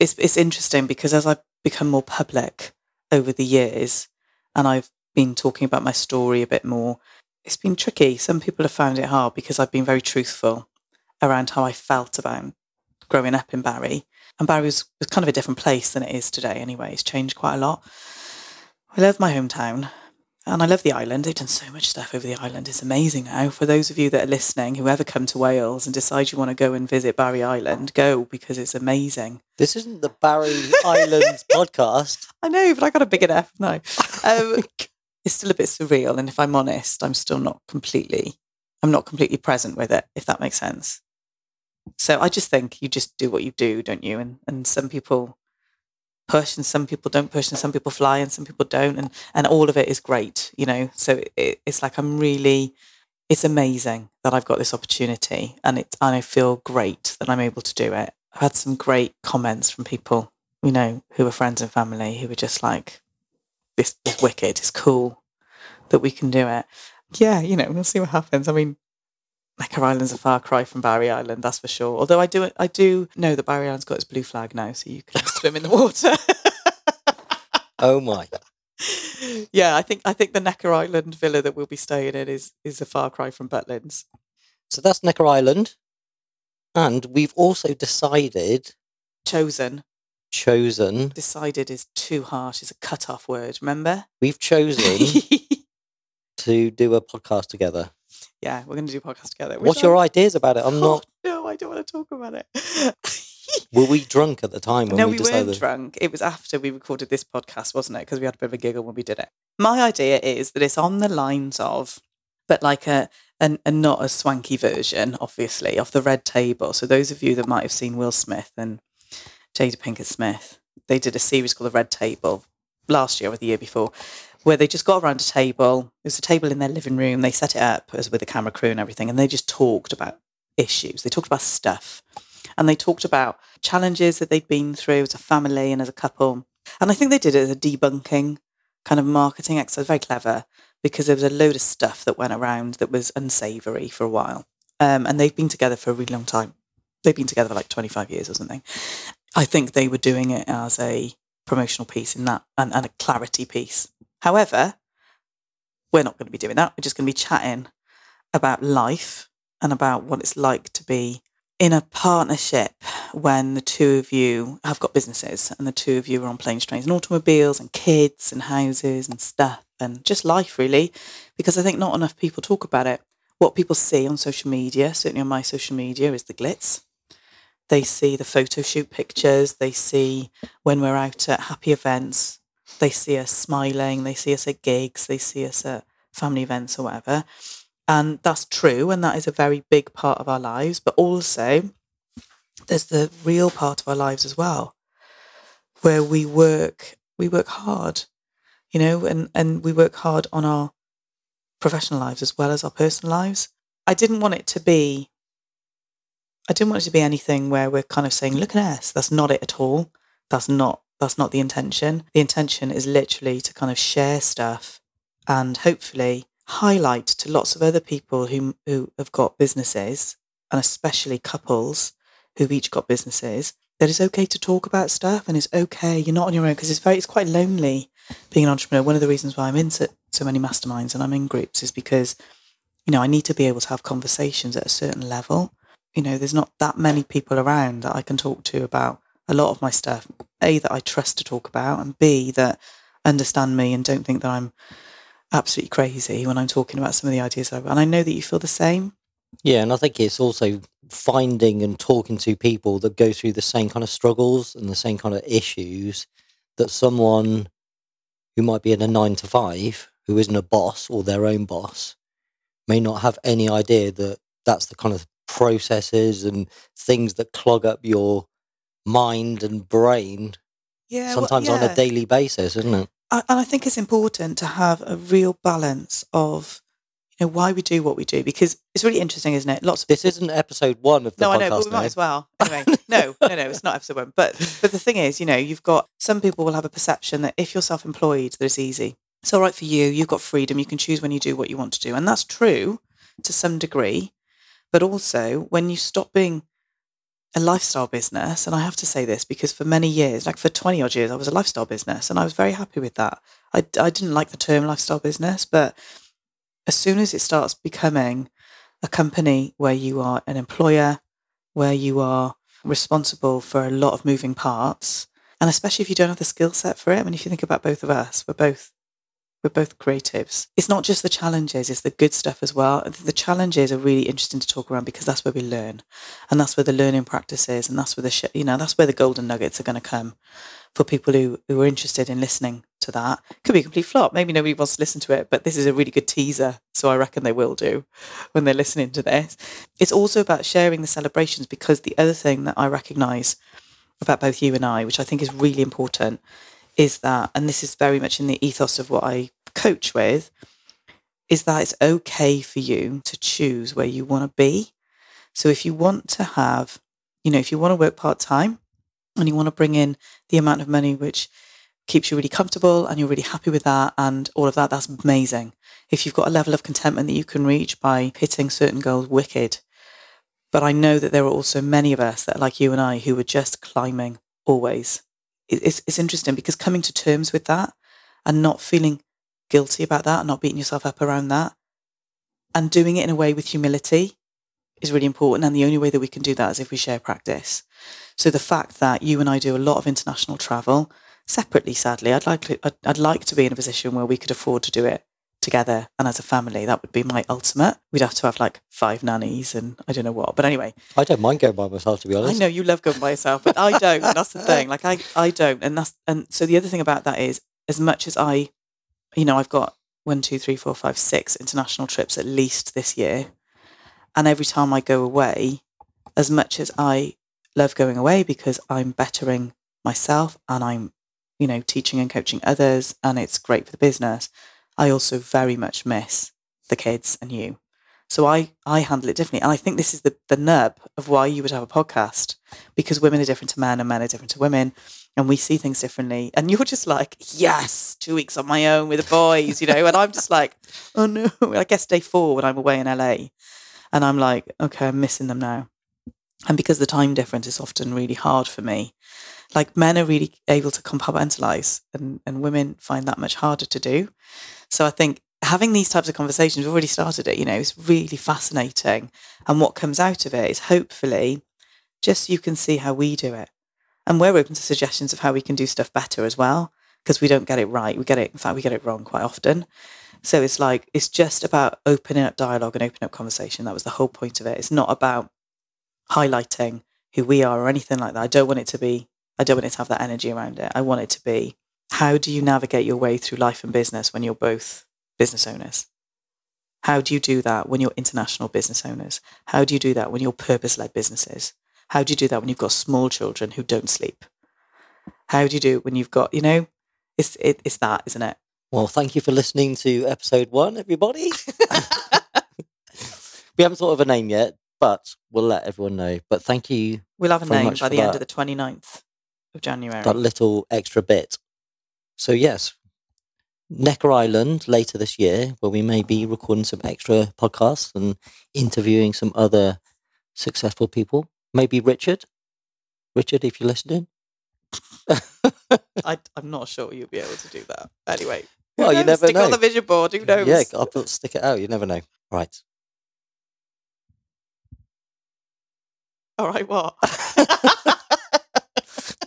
It's, it's interesting because as I've become more public over the years and I've been talking about my story a bit more, it's been tricky. Some people have found it hard because I've been very truthful around how I felt about growing up in Barry. And Barry was, was kind of a different place than it is today anyway. It's changed quite a lot. I love my hometown and I love the island. They've done so much stuff over the island. It's amazing now. For those of you that are listening, who ever come to Wales and decide you want to go and visit Barry Island, go because it's amazing. This isn't the Barry Islands <laughs> podcast. I know, but I got a big enough. No. Um, it's still a bit surreal. And if I'm honest, I'm still not completely, I'm not completely present with it, if that makes sense. So I just think you just do what you do, don't you? And, and some people push and some people don't push and some people fly and some people don't. And, and all of it is great, you know? So it, it's like, I'm really, it's amazing that I've got this opportunity and it, and I feel great that I'm able to do it. I've had some great comments from people, you know, who are friends and family who were just like, this is wicked. It's cool that we can do it. Yeah, you know, we'll see what happens. I mean, Necker Island's a far cry from Barry Island, that's for sure. Although I do, I do know that Barry Island's got its blue flag now, so you can swim in the water. <laughs> Oh my. yeah, I think I think the Necker Island villa that we'll be staying in is is a far cry from Butlins. So that's Necker Island. And we've also decided, Chosen, chosen, decided is too harsh. It's a cut-off word. Remember? we've chosen <laughs> to do a podcast together. Yeah, we're going to do a podcast together. What's your I- ideas about it? I'm oh, not. Oh, no, I don't want to talk about it. <laughs> Were we drunk at the time when no, we, we decided? weren't drunk. It was after we recorded this podcast, wasn't it? Because we had a bit of a giggle when we did it. My idea is that it's on the lines of, but like a, an, a not a swanky version, obviously, of the Red Table. So those of you that might have seen Will Smith and Jada Pinkett Smith, they did a series called The Red Table last year or the year before, where they just got around a table. It was a table in their living room. They set it up as with a camera crew and everything, and they just talked about issues. They talked about stuff, and they talked about challenges that they'd been through as a family and as a couple. And I think they did it as a debunking kind of marketing exercise. Very clever because there was a load of stuff that went around that was unsavory for a while. Um, and they've been together for a really long time. They've been together for like 25 years or something. I think they were doing it as a promotional piece in that and, and a clarity piece. However, we're not going to be doing that. We're just going to be chatting about life and about what it's like to be in a partnership when the two of you have got businesses and the two of you are on planes, trains, and automobiles and kids and houses and stuff and just life, really. Because I think not enough people talk about it. What people see on social media, certainly on my social media, is the glitz. They see the photo shoot pictures. They see when we're out at happy events. They see us smiling. They see us at gigs. They see us at family events or whatever. And that's true. And that is a very big part of our lives. But also, there's the real part of our lives as well, where we work, we work hard, you know, and, and we work hard on our professional lives as well as our personal lives. I didn't want it to be I didn't want it to be anything where we're kind of saying, look at us. That's not it at all. That's not that's not the intention. The intention is literally to kind of share stuff and hopefully highlight to lots of other people who who have got businesses and especially couples who've each got businesses that it's okay to talk about stuff and it's okay you're not on your own because it's very it's quite lonely being an entrepreneur. One of the reasons why i'm in so, so many masterminds and i'm in groups is because you know i need to be able to have conversations at a certain level. You know there's not that many people around that i can talk to about a lot of my stuff a that i trust to talk about and b that understand me and don't think that i'm absolutely crazy when i'm talking about some of the ideas I've, and i know that you feel the same. Yeah, and I think it's also finding and talking to people that go through the same kind of struggles and the same kind of issues that someone who might be in a nine to five, who isn't a boss or their own boss, may not have any idea that that's the kind of processes and things that clog up your mind and brain Yeah, well, sometimes on a daily basis, isn't it? I- and I think it's important to have a real balance of, you know, why we do what we do because it's really interesting, isn't it? Lots of This isn't episode one of the no, I know, but we might as well. Anyway, <laughs> no, no, no, it's not episode one. But but the thing is, you know, you've got some people will have a perception that if you're self-employed, that it's easy. It's all right for you. You've got freedom. You can choose when you do what you want to do, and that's true to some degree. But also, when you stop being a lifestyle business, and I have to say this because for many years, like for 20 odd years, I was a lifestyle business and I was very happy with that. I, I didn't like the term lifestyle business, but as soon as it starts becoming a company where you are an employer, where you are responsible for a lot of moving parts, and especially if you don't have the skill set for it, I mean, if you think about both of us, we're both we're both creatives. It's not just the challenges, it's the good stuff as well. The challenges are really interesting to talk around because that's where we learn. And that's where the learning practice is. And that's where the, sh- you know, that's where the golden nuggets are going to come for people who, who are interested in listening to that. Could be a complete flop. Maybe nobody wants to listen to it, but this is a really good teaser. So I reckon they will do when they're listening to this. It's also about sharing the celebrations because the other thing that I recognize about both you and I, which I think is really important, is that, and this is very much in the ethos of what I coach with, is that it's okay for you to choose where you want to be. So if you want to have, you know, if you want to work part time and you want to bring in the amount of money which keeps you really comfortable and you're really happy with that and all of that, that's amazing. If you've got a level of contentment that you can reach by hitting certain goals, wicked. But I know that there are also many of us that are like you and I who are just climbing always. It's, it's interesting because coming to terms with that and not feeling guilty about that, and not beating yourself up around that, and doing it in a way with humility is really important. And the only way that we can do that is if we share practice. So the fact that you and I do a lot of international travel separately, sadly, I'd like to, I'd, I'd like to be in a position where we could afford to do it together and as a family. That would be my ultimate. We'd have to have like five nannies and I don't know what. But anyway, I don't mind going by myself, to be honest. I know you love going by yourself, but I don't. that's the thing. Like I, I don't. And that's and so the other thing about that is as much as I, you know, I've got one, two, three, four, five, six international trips at least this year. And every time I go away, as much as I love going away because I'm bettering myself and I'm, you know, teaching and coaching others and it's great for the business, I also very much miss the kids and you. So I, I handle it differently. And I think this is the, the nub of why you would have a podcast because women are different to men and men are different to women and we see things differently. And you're just like, yes, two weeks on my own with the boys, you know, and I'm just like, oh no, I guess day four when I'm away in LA. And I'm like, okay, I'm missing them now. And because the time difference is often really hard for me, like men are really able to compartmentalize and, and women find that much harder to do. So I think having these types of conversations, we've already started it, you know, is really fascinating. And what comes out of it is hopefully just you can see how we do it. And we're open to suggestions of how we can do stuff better as well, because we don't get it right. We get it, in fact, we get it wrong quite often. So it's like, it's just about opening up dialogue and opening up conversation. That was the whole point of it. It's not about highlighting who we are or anything like that. I don't want it to be, I don't want it to have that energy around it. I want it to be, how do you navigate your way through life and business when you're both business owners? How do you do that when you're international business owners? How do you do that when you're purpose led businesses? How do you do that when you've got small children who don't sleep? How do you do it when you've got, you know, it's, it, it's that, isn't it? Well, thank you for listening to episode one, everybody. <laughs> we haven't thought of a name yet, but we'll let everyone know. But thank you, We'll have a name by the end of the 29th of January. that little extra bit. So, yes, Necker Island later this year, where we may be recording some extra podcasts and interviewing some other successful people. Maybe Richard. Richard, if you're listening. I, I'm not sure you'll be able to do that. Anyway. who Well, you never Stick it on know. the vision board. Who knows? Yeah, I'll put, stick it out. You never know. Right. All right, what? <laughs> <laughs>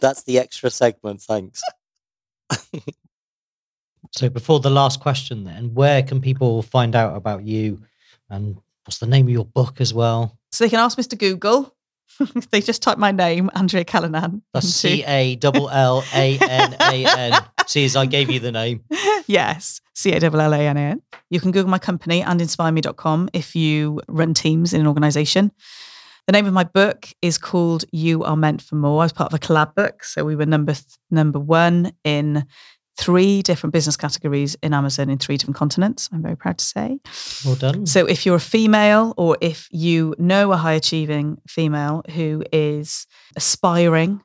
That's the extra segment. Thanks. <laughs> So before the last question, then, where can people find out about you, and what's the name of your book as well? So they can ask Mr. Google. <laughs> they just type my name, Andrea Callanan. That's C A double L A N A N. <laughs> See, as I gave you the name. yes, C A L L A N A N. You can Google my company andinspireme.com if you run teams in an organization. The name of my book is called You Are Meant for More. I was part of a collab book. So we were number th- number one in three different business categories in Amazon in three different continents. I'm very proud to say. Well done. So if you're a female or if you know a high achieving female who is aspiring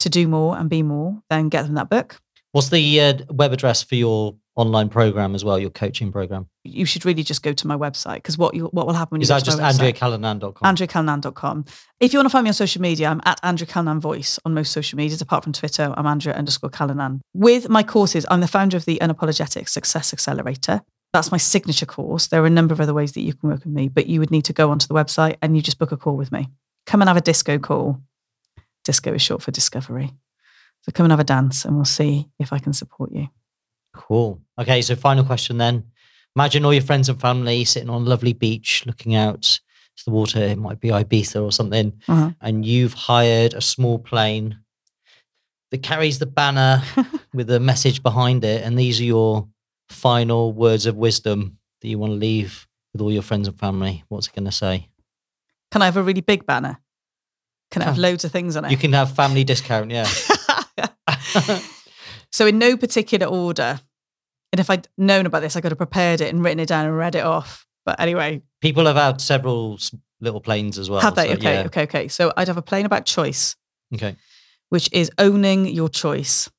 to do more and be more, then get them that book. What's the uh, web address for your online program as well, your coaching program? You should really just go to my website because what you, what will happen when Is you go that just website? andreacallanan.com? If you want to find me on social media, I'm at Andrea Callanan Voice on most social medias. Apart from Twitter, I'm Andrea underscore Callanan. With my courses, I'm the founder of the Unapologetic Success Accelerator. That's my signature course. There are a number of other ways that you can work with me, but you would need to go onto the website and you just book a call with me. Come and have a disco call. Disco is short for discovery. So come and have a dance and we'll see if I can support you. Cool. Okay, so final question then. Imagine all your friends and family sitting on a lovely beach looking out to the water. It might be Ibiza or something. Uh-huh. And you've hired a small plane that carries the banner <laughs> with a message behind it. And these are your final words of wisdom that you want to leave with all your friends and family. What's it going to say? Can I have a really big banner? Can I have loads of things on it? You can have family discount, yeah. <laughs> So, in no particular order. And if I'd known about this, I could have prepared it and written it down and read it off. But anyway, People have had several little planes as well. have they? so, okay, yeah. okay, okay. So, I'd have a plane about choice, Okay. which is owning your choice.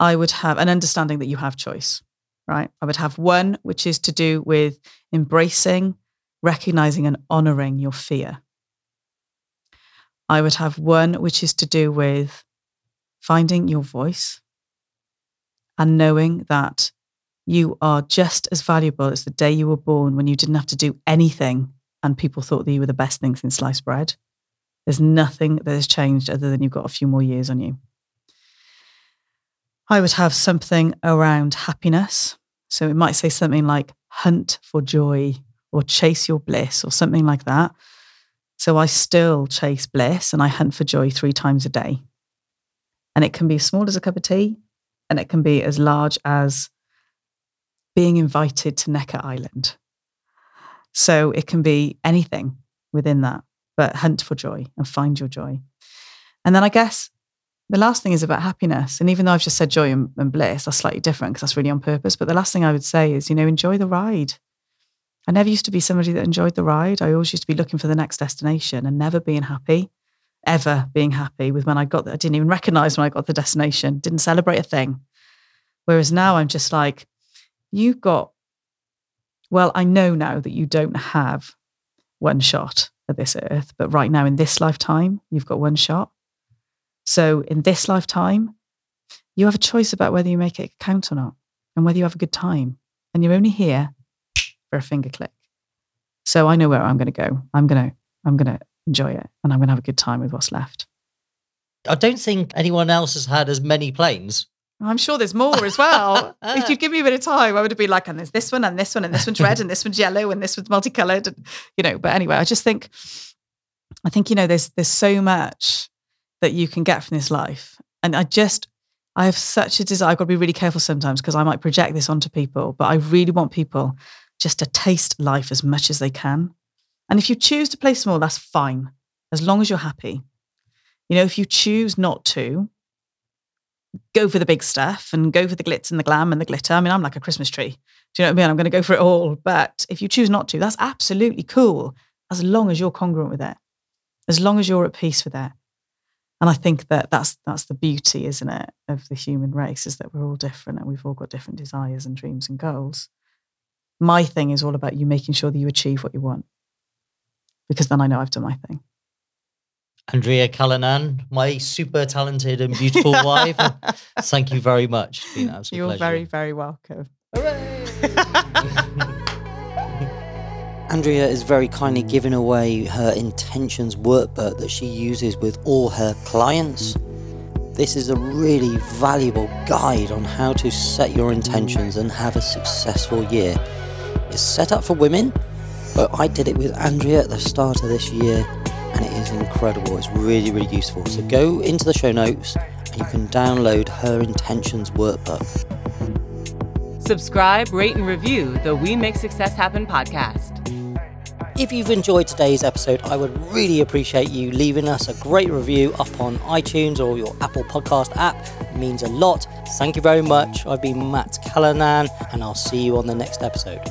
I would have an understanding that you have choice, right? I would have one, which is to do with embracing, recognizing, and honoring your fear. I would have one, which is to do with finding your voice and knowing that you are just as valuable as the day you were born when you didn't have to do anything and people thought that you were the best thing since sliced bread. There's nothing that has changed other than you've got a few more years on you. I would have something around happiness. So it might say something like hunt for joy or chase your bliss or something like that. So I still chase bliss and I hunt for joy three times a day. And it can be as small as a cup of tea and it can be as large as being invited to Necker Island. So it can be anything within that, but hunt for joy and find your joy. And then I guess the last thing is about happiness. And even though I've just said joy and, and bliss, that's slightly different because that's really on purpose. But the last thing I would say is, you know, enjoy the ride. I never used to be somebody that enjoyed the ride. I always used to be looking for the next destination and never being happy, ever being happy with when I got there. I didn't even recognize when I got the destination, didn't celebrate a thing. Whereas now I'm just like, you got, well, I know now that you don't have one shot at this earth, but right now in this lifetime, you've got one shot. So in this lifetime, you have a choice about whether you make it count or not and whether you have a good time. And you're only here for a finger click. So I know where I'm going to go. I'm going to, I'm going to enjoy it and I'm going to have a good time with what's left. I don't think anyone else has had as many planes. I'm sure there's more as well. <laughs> if you give me a bit of time, I would have been like, and there's this one, and this one, and this one's red, and this one's yellow, and this one's multicolored, and, you know. But anyway, I just think, I think you know, there's there's so much that you can get from this life, and I just, I have such a desire. I've got to be really careful sometimes because I might project this onto people, but I really want people just to taste life as much as they can. And if you choose to play small, that's fine, as long as you're happy. You know, if you choose not to, go for the big stuff and go for the glitz and the glam and the glitter. I mean, I'm like a Christmas tree. Do you know what I mean? I'm going to go for it all. But if you choose not to, that's absolutely cool as long as you're congruent with it, as long as you're at peace with it. And I think that that's that's the beauty, isn't it, of the human race is that we're all different and we've all got different desires and dreams and goals. My thing is all about you making sure that you achieve what you want, because then I know I've done my thing. Andrea Callanan, my super talented and beautiful <laughs> wife. Thank you very much. It's been You're pleasure. very, very welcome. Hooray! <laughs> Andrea is very kindly giving away her intentions workbook that she uses with all her clients. This is a really valuable guide on how to set your intentions and have a successful year. It's set up for women, but I did it with Andrea at the start of this year, and it is incredible. It's really, really useful. So go into the show notes and you can download her intentions workbook. Subscribe, rate, and review the We Make Success Happen podcast. If you've enjoyed today's episode, I would really appreciate you leaving us a great review up on iTunes or your Apple Podcast app. It means a lot. Thank you very much. I've been Matt Callanan, and I'll see you on the next episode.